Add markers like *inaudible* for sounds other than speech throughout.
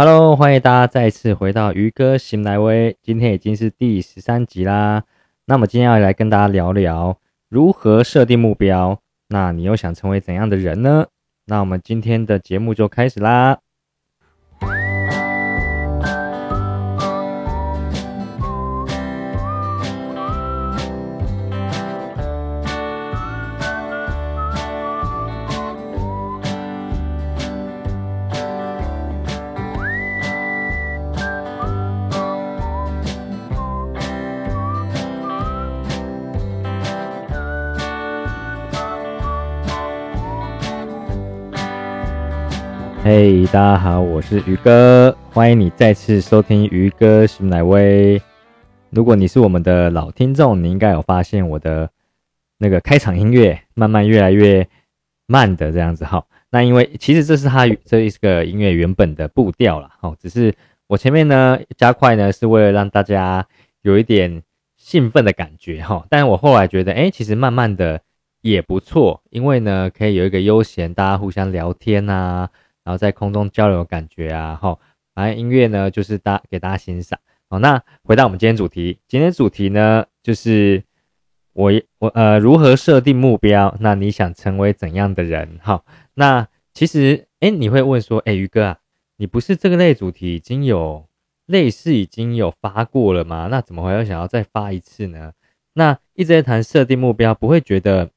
Hello，欢迎大家再次回到鱼哥新来威，今天已经是第十三集啦。那么今天要来跟大家聊聊如何设定目标。那你又想成为怎样的人呢？那我们今天的节目就开始啦。嘿，大家好，我是鱼哥，欢迎你再次收听鱼哥醒来威。如果你是我们的老听众，你应该有发现我的那个开场音乐慢慢越来越慢的这样子哈。那因为其实这是它这一个音乐原本的步调了哦，只是我前面呢加快呢是为了让大家有一点兴奋的感觉哈。但我后来觉得，哎，其实慢慢的也不错，因为呢可以有一个悠闲，大家互相聊天啊。然后在空中交流感觉啊，哈，反正音乐呢就是大给大家欣赏。好，那回到我们今天主题，今天主题呢就是我我呃如何设定目标？那你想成为怎样的人？哈，那其实哎你会问说，哎于哥啊，你不是这个类主题已经有类似已经有发过了吗？那怎么会又想要再发一次呢？那一直在谈设定目标，不会觉得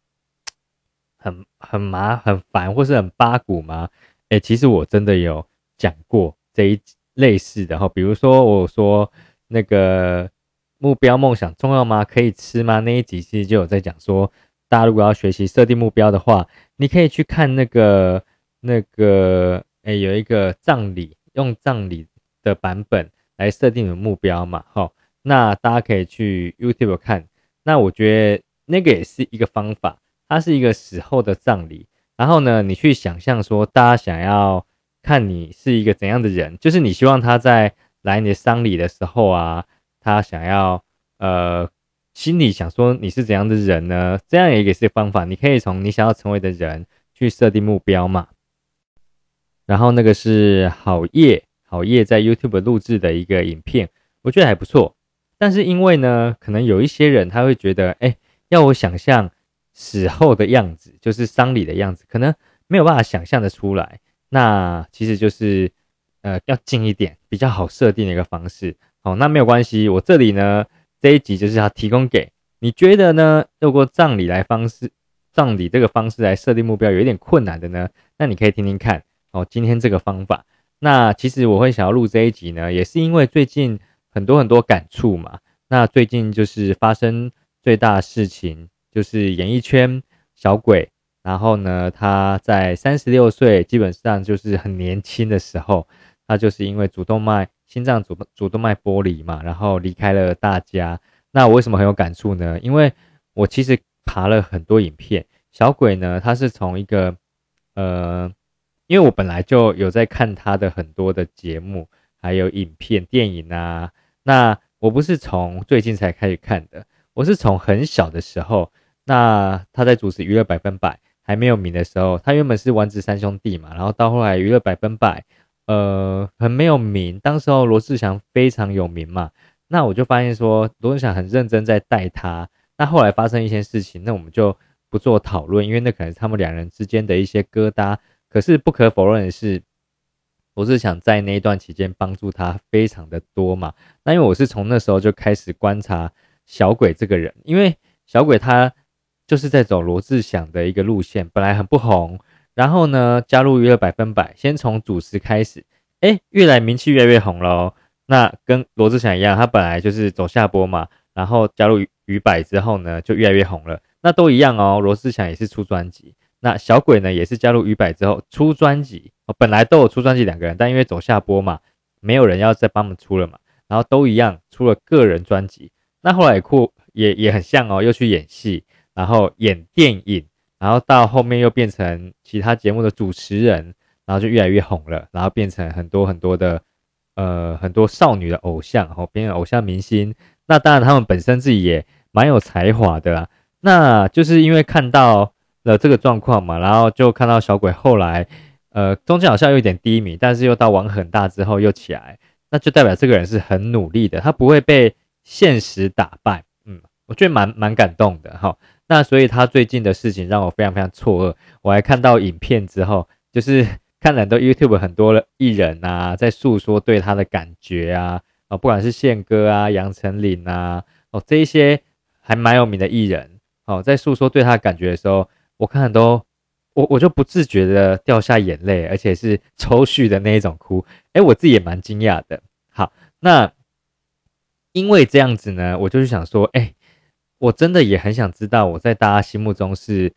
很很麻很烦或是很八股吗？哎，其实我真的有讲过这一类似的哈，比如说我说那个目标梦想重要吗？可以吃吗？那一集其实就有在讲说，大家如果要学习设定目标的话，你可以去看那个那个哎，有一个葬礼用葬礼的版本来设定的目标嘛，哈，那大家可以去 YouTube 看。那我觉得那个也是一个方法，它是一个死后的葬礼。然后呢，你去想象说，大家想要看你是一个怎样的人，就是你希望他在来你的丧礼的时候啊，他想要呃心里想说你是怎样的人呢？这样也是方法，你可以从你想要成为的人去设定目标嘛。然后那个是好夜好夜在 YouTube 录制的一个影片，我觉得还不错。但是因为呢，可能有一些人他会觉得，哎，要我想象。死后的样子就是丧礼的样子，可能没有办法想象的出来。那其实就是呃要近一点比较好设定的一个方式。好，那没有关系，我这里呢这一集就是要提供给你觉得呢，透过葬礼来方式，葬礼这个方式来设定目标有一点困难的呢，那你可以听听看哦。今天这个方法，那其实我会想要录这一集呢，也是因为最近很多很多感触嘛。那最近就是发生最大事情。就是演艺圈小鬼，然后呢，他在三十六岁，基本上就是很年轻的时候，他就是因为主动脉心脏主主动脉剥离嘛，然后离开了大家。那我为什么很有感触呢？因为我其实爬了很多影片，小鬼呢，他是从一个呃，因为我本来就有在看他的很多的节目，还有影片、电影啊。那我不是从最近才开始看的，我是从很小的时候。那他在主持娱乐百分百还没有名的时候，他原本是丸子三兄弟嘛，然后到后来娱乐百分百，呃，很没有名。当时候罗志祥非常有名嘛，那我就发现说罗志祥很认真在带他。那后来发生一些事情，那我们就不做讨论，因为那可能是他们两人之间的一些疙瘩。可是不可否认的是，罗志祥在那一段期间帮助他非常的多嘛。那因为我是从那时候就开始观察小鬼这个人，因为小鬼他。就是在走罗志祥的一个路线，本来很不红，然后呢加入娱乐百分百，先从主持开始，哎，越来名气越来越红了。那跟罗志祥一样，他本来就是走下坡嘛，然后加入娱百之后呢，就越来越红了。那都一样哦，罗志祥也是出专辑，那小鬼呢也是加入娱百之后出专辑，本来都有出专辑两个人，但因为走下坡嘛，没有人要再帮他们出了嘛，然后都一样出了个人专辑。那后来酷也也很像哦，又去演戏。然后演电影，然后到后面又变成其他节目的主持人，然后就越来越红了，然后变成很多很多的呃很多少女的偶像，然后变成偶像明星。那当然他们本身自己也蛮有才华的啦。那就是因为看到了这个状况嘛，然后就看到小鬼后来呃，中间好像有一点低迷，但是又到网很大之后又起来，那就代表这个人是很努力的，他不会被现实打败。嗯，我觉得蛮蛮感动的哈。那所以他最近的事情让我非常非常错愕。我还看到影片之后，就是 *laughs* 看很多 YouTube 很多艺人啊，在诉说对他的感觉啊，啊，不管是宪哥啊、杨丞琳啊，哦，这一些还蛮有名的艺人，哦，在诉说对他的感觉的时候，我看很多。我我就不自觉的掉下眼泪，而且是 *laughs* 抽蓄的那一种哭，哎，我自己也蛮惊讶的。好，那因为这样子呢，我就是想说，哎，我真的也很想知道我在大家心目中是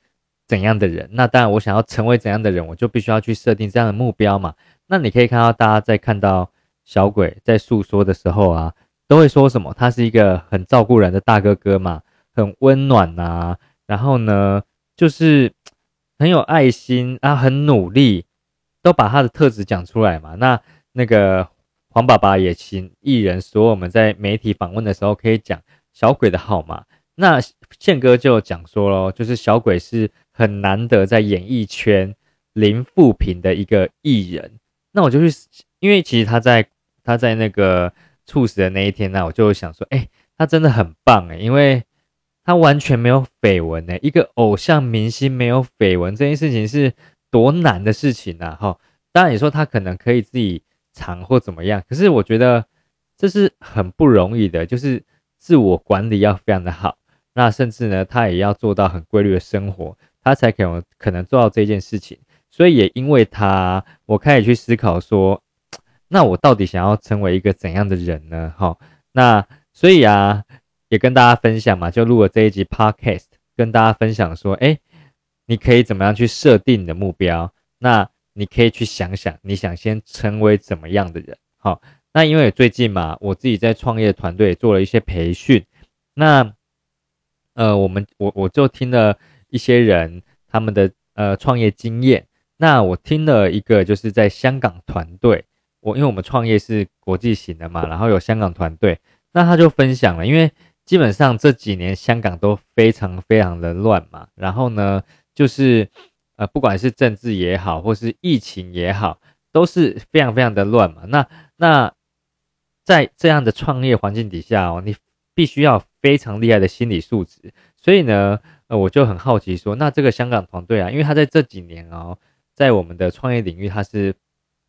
怎样的人。那当然，我想要成为怎样的人，我就必须要去设定这样的目标嘛。那你可以看到，大家在看到小鬼在诉说的时候啊，都会说什么？他是一个很照顾人的大哥哥嘛，很温暖呐。然后呢，就是。很有爱心啊，很努力，都把他的特质讲出来嘛。那那个黄爸爸也请艺人说，我们在媒体访问的时候可以讲小鬼的好嘛。那宪哥就讲说咯，就是小鬼是很难得在演艺圈零负评的一个艺人。那我就去，因为其实他在他在那个猝死的那一天呢，我就想说，哎，他真的很棒哎，因为。他完全没有绯闻呢，一个偶像明星没有绯闻这件事情是多难的事情呐！哈，当然你说他可能可以自己藏或怎么样，可是我觉得这是很不容易的，就是自我管理要非常的好，那甚至呢，他也要做到很规律的生活，他才可能可能做到这件事情。所以也因为他，我开始去思考说，那我到底想要成为一个怎样的人呢？哈，那所以啊。也跟大家分享嘛，就录了这一集 podcast，跟大家分享说，哎，你可以怎么样去设定你的目标？那你可以去想想，你想先成为怎么样的人？好，那因为最近嘛，我自己在创业团队做了一些培训，那呃，我们我我就听了一些人他们的呃创业经验，那我听了一个就是在香港团队，我因为我们创业是国际型的嘛，然后有香港团队，那他就分享了，因为。基本上这几年香港都非常非常的乱嘛，然后呢，就是呃，不管是政治也好，或是疫情也好，都是非常非常的乱嘛。那那在这样的创业环境底下哦，你必须要非常厉害的心理素质。所以呢，呃，我就很好奇说，那这个香港团队啊，因为他在这几年哦，在我们的创业领域，它是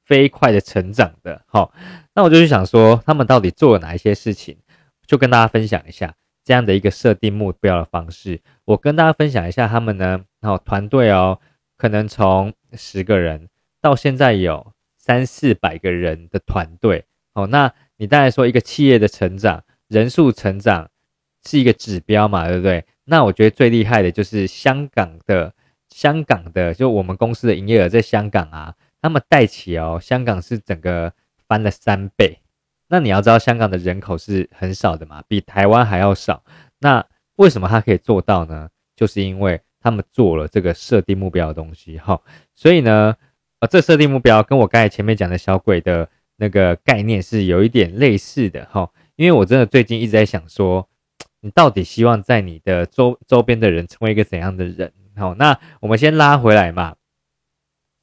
飞快的成长的。好，那我就去想说，他们到底做了哪一些事情？就跟大家分享一下这样的一个设定目标的方式。我跟大家分享一下他们呢，哦，团队哦，可能从十个人到现在有三四百个人的团队。哦，那你当然说一个企业的成长，人数成长是一个指标嘛，对不对？那我觉得最厉害的就是香港的，香港的就我们公司的营业额在香港啊，他们带起哦，香港是整个翻了三倍。那你要知道，香港的人口是很少的嘛，比台湾还要少。那为什么他可以做到呢？就是因为他们做了这个设定目标的东西，哈。所以呢，呃，这设定目标跟我刚才前面讲的小鬼的那个概念是有一点类似的，哈。因为我真的最近一直在想说，你到底希望在你的周周边的人成为一个怎样的人？好，那我们先拉回来嘛。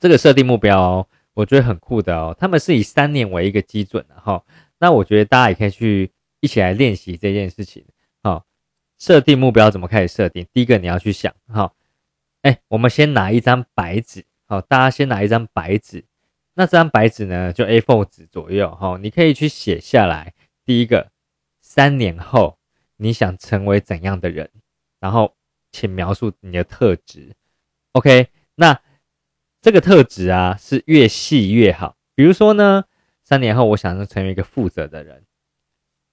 这个设定目标，我觉得很酷的哦。他们是以三年为一个基准的，哈。那我觉得大家也可以去一起来练习这件事情。好，设定目标怎么开始设定？第一个你要去想，好，哎，我们先拿一张白纸，好，大家先拿一张白纸。那这张白纸呢，就 A4 纸左右，哈，你可以去写下来。第一个，三年后你想成为怎样的人？然后，请描述你的特质。OK，那这个特质啊，是越细越好。比如说呢？三年后，我想成为一个负责的人。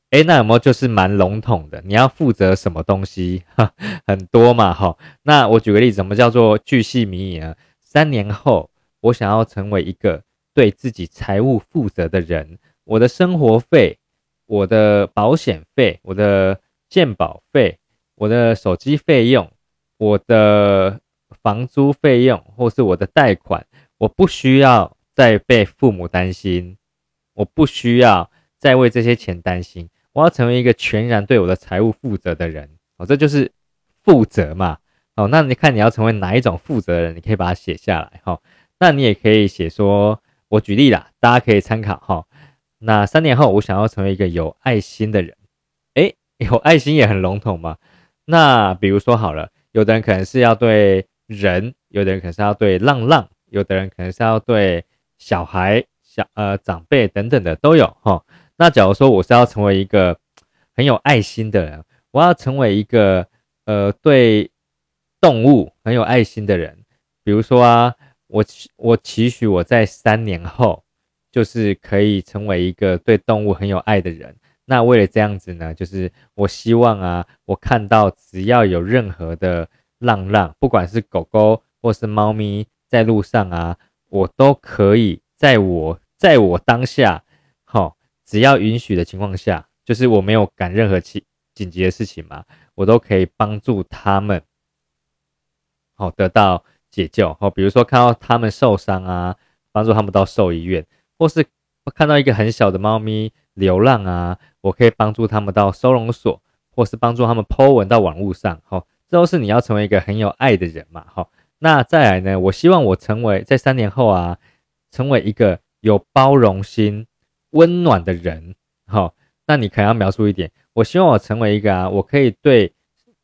哎，那有没有就是蛮笼统的？你要负责什么东西？哈，*laughs* 很多嘛，哈。那我举个例子，什么叫做巨细靡遗呢？三年后，我想要成为一个对自己财务负责的人。我的生活费、我的保险费、我的健保费、我的手机费用、我的房租费用，或是我的贷款，我不需要再被父母担心。我不需要再为这些钱担心，我要成为一个全然对我的财务负责的人。哦，这就是负责嘛。哦，那你看你要成为哪一种负责人，你可以把它写下来。哈，那你也可以写说，我举例啦，大家可以参考哈。那三年后，我想要成为一个有爱心的人。诶，有爱心也很笼统嘛。那比如说好了，有的人可能是要对人，有的人可能是要对浪浪，有的人可能是要对小孩、小呃长辈等等的都有哈。那假如说我是要成为一个很有爱心的人，我要成为一个呃对动物很有爱心的人，比如说啊，我我期许我在三年后就是可以成为一个对动物很有爱的人。那为了这样子呢，就是我希望啊，我看到只要有任何的浪浪，不管是狗狗或是猫咪在路上啊，我都可以在我在我当下，好，只要允许的情况下，就是我没有赶任何紧紧急的事情嘛，我都可以帮助他们，好得到解救。好，比如说看到他们受伤啊，帮助他们到兽医院，或是看到一个很小的猫咪。流浪啊，我可以帮助他们到收容所，或是帮助他们抛文到网络上，哈，这都是你要成为一个很有爱的人嘛，哈。那再来呢，我希望我成为在三年后啊，成为一个有包容心、温暖的人，哈。那你可能要描述一点，我希望我成为一个啊，我可以对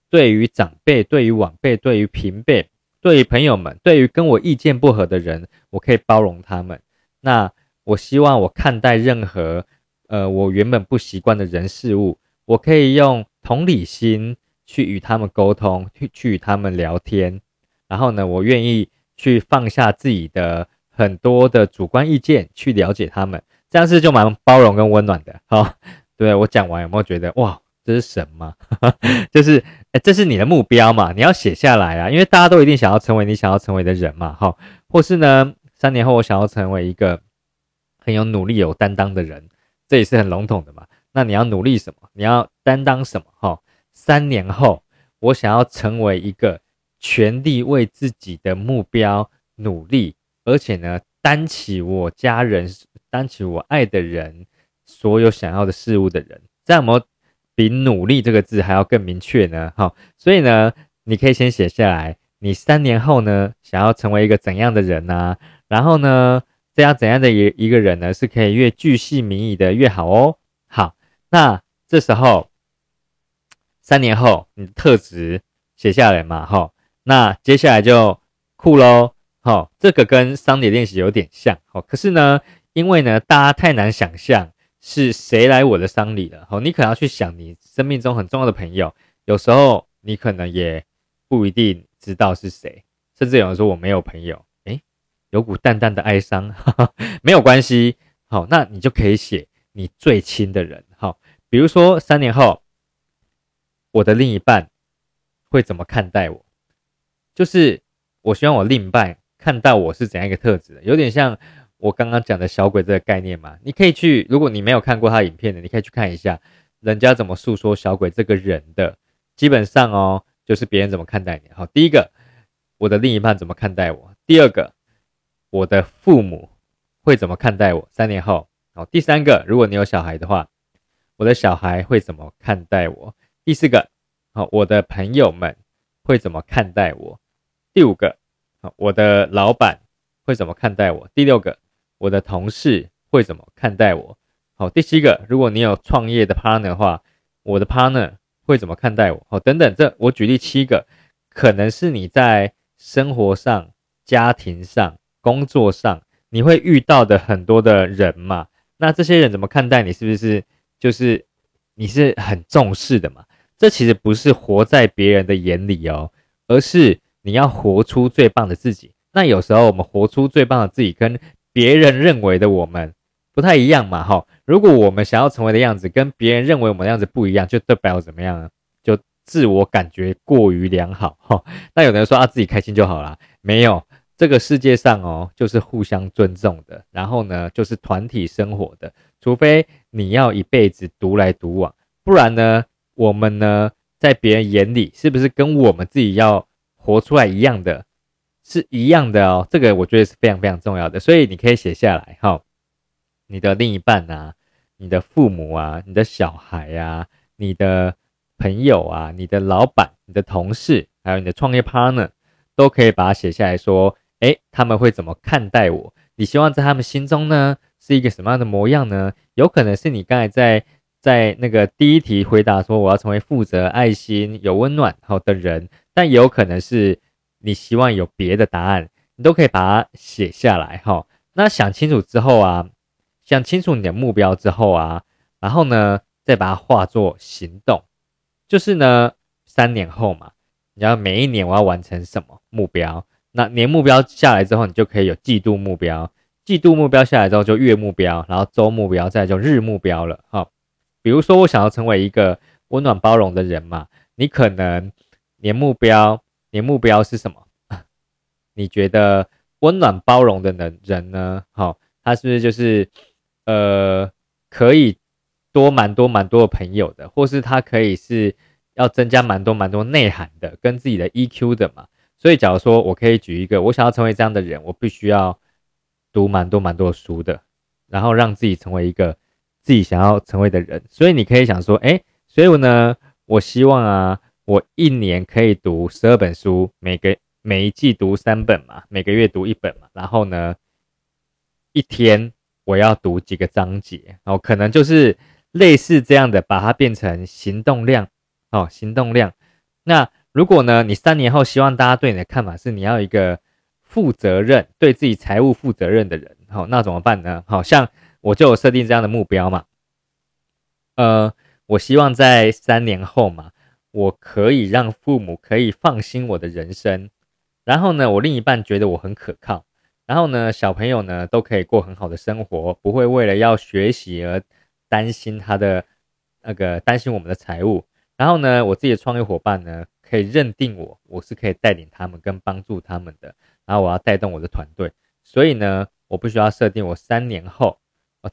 对于长辈、对于晚辈、对于平辈、对于朋友们、对于跟我意见不合的人，我可以包容他们。那我希望我看待任何。呃，我原本不习惯的人事物，我可以用同理心去与他们沟通，去去与他们聊天。然后呢，我愿意去放下自己的很多的主观意见，去了解他们。这样是就蛮包容跟温暖的。好，对我讲完有没有觉得哇，这是什么？*laughs* 就是，哎，这是你的目标嘛？你要写下来啊，因为大家都一定想要成为你想要成为的人嘛。哈，或是呢，三年后我想要成为一个很有努力、有担当的人。这也是很笼统的嘛。那你要努力什么？你要担当什么？哈，三年后，我想要成为一个全力为自己的目标努力，而且呢，担起我家人、担起我爱的人所有想要的事物的人。这样有没比努力这个字还要更明确呢？哈，所以呢，你可以先写下来，你三年后呢，想要成为一个怎样的人呢？然后呢？这样怎样的一一个人呢，是可以越具细靡遗的越好哦。好，那这时候三年后你的特质写下来嘛，哈，那接下来就酷喽，好，这个跟商礼练习有点像，好，可是呢，因为呢，大家太难想象是谁来我的丧礼了，好，你可能要去想你生命中很重要的朋友，有时候你可能也不一定知道是谁，甚至有人说我没有朋友。有股淡淡的哀伤，没有关系。好，那你就可以写你最亲的人。好，比如说三年后，我的另一半会怎么看待我？就是我希望我另一半看到我是怎样一个特质，有点像我刚刚讲的小鬼这个概念嘛。你可以去，如果你没有看过他影片的，你可以去看一下人家怎么诉说小鬼这个人的。基本上哦，就是别人怎么看待你。好，第一个，我的另一半怎么看待我？第二个。我的父母会怎么看待我？三年后，好，第三个，如果你有小孩的话，我的小孩会怎么看待我？第四个，好，我的朋友们会怎么看待我？第五个，好，我的老板会怎么看待我？第六个，我的同事会怎么看待我？好，第七个，如果你有创业的 partner 的话，我的 partner 会怎么看待我？好，等等，这我举例七个，可能是你在生活上、家庭上。工作上你会遇到的很多的人嘛？那这些人怎么看待你？是不是就是你是很重视的嘛？这其实不是活在别人的眼里哦，而是你要活出最棒的自己。那有时候我们活出最棒的自己，跟别人认为的我们不太一样嘛？哈，如果我们想要成为的样子跟别人认为我们的样子不一样，就代表怎么样呢？就自我感觉过于良好哈。那有的人说啊，自己开心就好了，没有。这个世界上哦，就是互相尊重的，然后呢，就是团体生活的。除非你要一辈子独来独往，不然呢，我们呢，在别人眼里是不是跟我们自己要活出来一样的，是一样的哦？这个我觉得是非常非常重要的，所以你可以写下来哈。你的另一半啊，你的父母啊，你的小孩啊，你的朋友啊，你的老板、你的同事，还有你的创业 partner，都可以把它写下来说。诶，他们会怎么看待我？你希望在他们心中呢是一个什么样的模样呢？有可能是你刚才在在那个第一题回答说我要成为负责、爱心、有温暖好的人，但也有可能是你希望有别的答案，你都可以把它写下来哈。那想清楚之后啊，想清楚你的目标之后啊，然后呢再把它化作行动，就是呢三年后嘛，你要每一年我要完成什么目标？那年目标下来之后，你就可以有季度目标，季度目标下来之后就月目标，然后周目标，再就日目标了哈。比如说，我想要成为一个温暖包容的人嘛，你可能年目标，年目标是什么？*laughs* 你觉得温暖包容的人人呢？好，他是不是就是呃，可以多蛮多蛮多的朋友的，或是他可以是要增加蛮多蛮多内涵的，跟自己的 EQ 的嘛？所以，假如说我可以举一个，我想要成为这样的人，我必须要读蛮多蛮多书的，然后让自己成为一个。自己想要成为的人，所以你可以想说，哎，所以我呢，我希望啊，我一年可以读十二本书，每个每一季读三本嘛，每个月读一本嘛，然后呢，一天我要读几个章节，哦，可能就是类似这样的，把它变成行动量，哦，行动量。那如果呢，你三年后希望大家对你的看法是你要一个负责任、对自己财务负责任的人，好，那怎么办呢？好像。我就有设定这样的目标嘛，呃，我希望在三年后嘛，我可以让父母可以放心我的人生，然后呢，我另一半觉得我很可靠，然后呢，小朋友呢都可以过很好的生活，不会为了要学习而担心他的那个担心我们的财务，然后呢，我自己的创业伙伴呢可以认定我，我是可以带领他们跟帮助他们的，然后我要带动我的团队，所以呢，我不需要设定我三年后。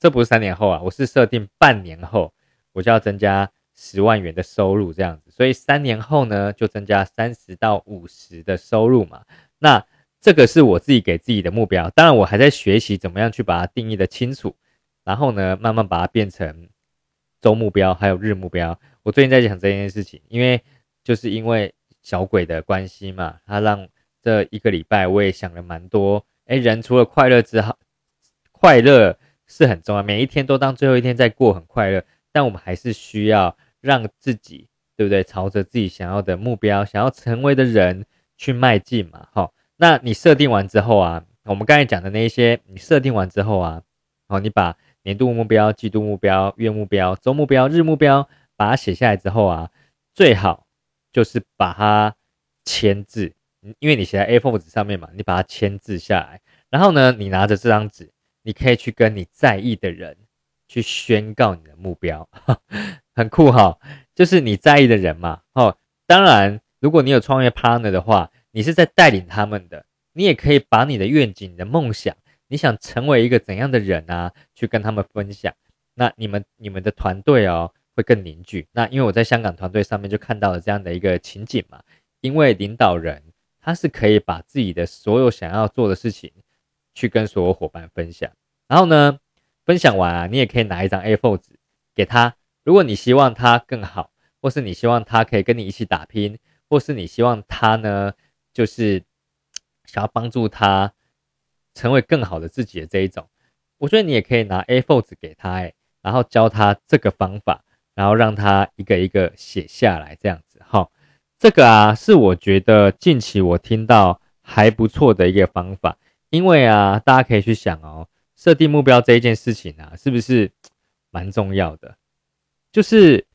这不是三年后啊，我是设定半年后我就要增加十万元的收入这样子，所以三年后呢就增加三十到五十的收入嘛。那这个是我自己给自己的目标，当然我还在学习怎么样去把它定义的清楚，然后呢慢慢把它变成周目标还有日目标。我最近在讲这件事情，因为就是因为小鬼的关系嘛，他让这一个礼拜我也想了蛮多。哎，人除了快乐之后，快乐。是很重要，每一天都当最后一天在过，很快乐。但我们还是需要让自己，对不对？朝着自己想要的目标、想要成为的人去迈进嘛。好，那你设定完之后啊，我们刚才讲的那一些，你设定完之后啊，好，你把年度目标、季度目标、月目标、周目标、日目标，把它写下来之后啊，最好就是把它签字，因为你写在 A4 纸上面嘛，你把它签字下来，然后呢，你拿着这张纸。你可以去跟你在意的人去宣告你的目标，*laughs* 很酷哈，就是你在意的人嘛。哦，当然，如果你有创业 partner 的话，你是在带领他们的，你也可以把你的愿景、你的梦想，你想成为一个怎样的人啊，去跟他们分享。那你们、你们的团队哦，会更凝聚。那因为我在香港团队上面就看到了这样的一个情景嘛，因为领导人他是可以把自己的所有想要做的事情。去跟所有伙伴分享，然后呢，分享完啊，你也可以拿一张 A4 纸给他。如果你希望他更好，或是你希望他可以跟你一起打拼，或是你希望他呢，就是想要帮助他成为更好的自己的这一种，我觉得你也可以拿 A4 纸给他，哎，然后教他这个方法，然后让他一个一个写下来，这样子哈。这个啊，是我觉得近期我听到还不错的一个方法。因为啊，大家可以去想哦，设定目标这一件事情啊，是不是蛮重要的？就是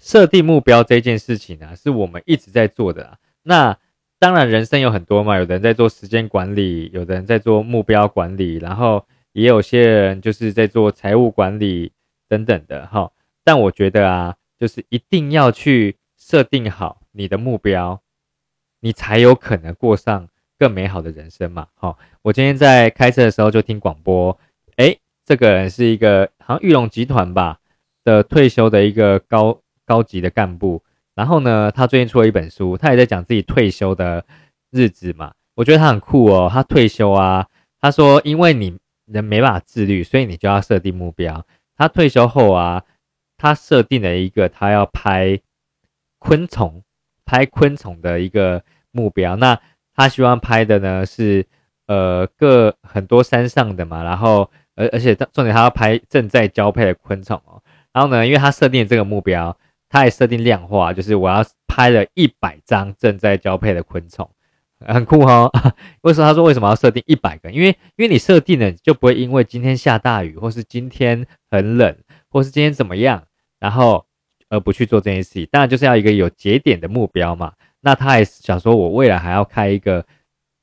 设定目标这件事情啊，是我们一直在做的啊。那当然，人生有很多嘛，有的人在做时间管理，有的人在做目标管理，然后也有些人就是在做财务管理等等的哈。但我觉得啊，就是一定要去设定好你的目标，你才有可能过上。更美好的人生嘛，好，我今天在开车的时候就听广播，诶，这个人是一个好像玉龙集团吧的退休的一个高高级的干部，然后呢，他最近出了一本书，他也在讲自己退休的日子嘛，我觉得他很酷哦，他退休啊，他说因为你人没办法自律，所以你就要设定目标，他退休后啊，他设定了一个他要拍昆虫，拍昆虫的一个目标，那。他希望拍的呢是呃各很多山上的嘛，然后而而且重点他要拍正在交配的昆虫哦。然后呢，因为他设定这个目标，他也设定量化，就是我要拍了一百张正在交配的昆虫，很酷哈。为什么他说为什么要设定一百个？因为因为你设定了，就不会因为今天下大雨，或是今天很冷，或是今天怎么样，然后而不去做这件事情。当然就是要一个有节点的目标嘛。那他还想说，我未来还要开一个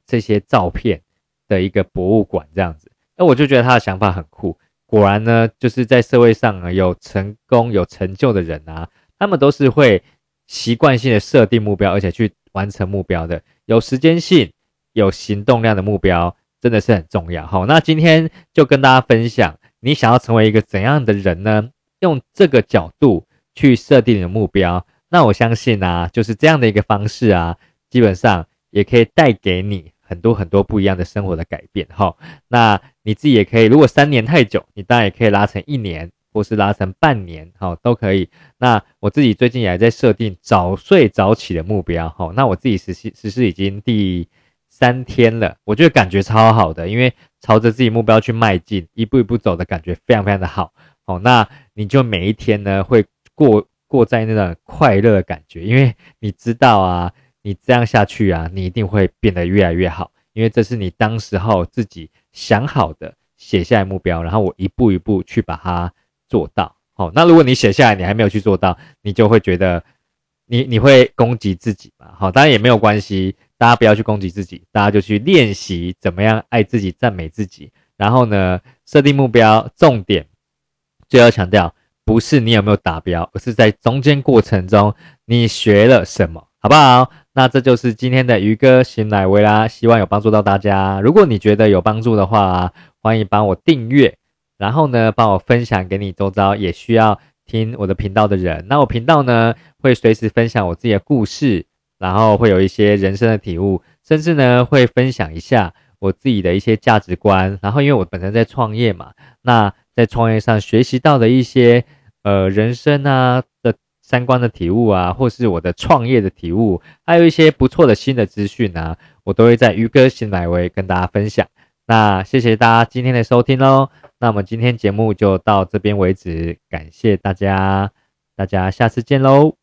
这些照片的一个博物馆这样子。那我就觉得他的想法很酷。果然呢，就是在社会上啊，有成功有成就的人啊，他们都是会习惯性的设定目标，而且去完成目标的。有时间性、有行动量的目标，真的是很重要。好，那今天就跟大家分享，你想要成为一个怎样的人呢？用这个角度去设定你的目标，那我相信啊，就是这样的一个方式啊，基本上也可以带给你。很多很多不一样的生活的改变哈，那你自己也可以，如果三年太久，你当然也可以拉成一年，或是拉成半年，哈，都可以。那我自己最近也在设定早睡早起的目标，哈，那我自己实施实施已经第三天了，我觉得感觉超好的，因为朝着自己目标去迈进，一步一步走的感觉非常非常的好，哦，那你就每一天呢会过过在那种快乐的感觉，因为你知道啊。你这样下去啊，你一定会变得越来越好，因为这是你当时候自己想好的，写下来目标，然后我一步一步去把它做到。好，那如果你写下来，你还没有去做到，你就会觉得你你会攻击自己嘛？好，当然也没有关系，大家不要去攻击自己，大家就去练习怎么样爱自己、赞美自己。然后呢，设定目标，重点最要强调，不是你有没有达标，而是在中间过程中你学了什么，好不好？那这就是今天的鱼哥醒奶微啦，希望有帮助到大家。如果你觉得有帮助的话，欢迎帮我订阅，然后呢，帮我分享给你周遭也需要听我的频道的人。那我频道呢，会随时分享我自己的故事，然后会有一些人生的体悟，甚至呢，会分享一下我自己的一些价值观。然后，因为我本身在创业嘛，那在创业上学习到的一些呃人生啊的。三观的体悟啊，或是我的创业的体悟，还有一些不错的新的资讯啊，我都会在鱼哥新来维跟大家分享。那谢谢大家今天的收听喽，那我们今天节目就到这边为止，感谢大家，大家下次见喽。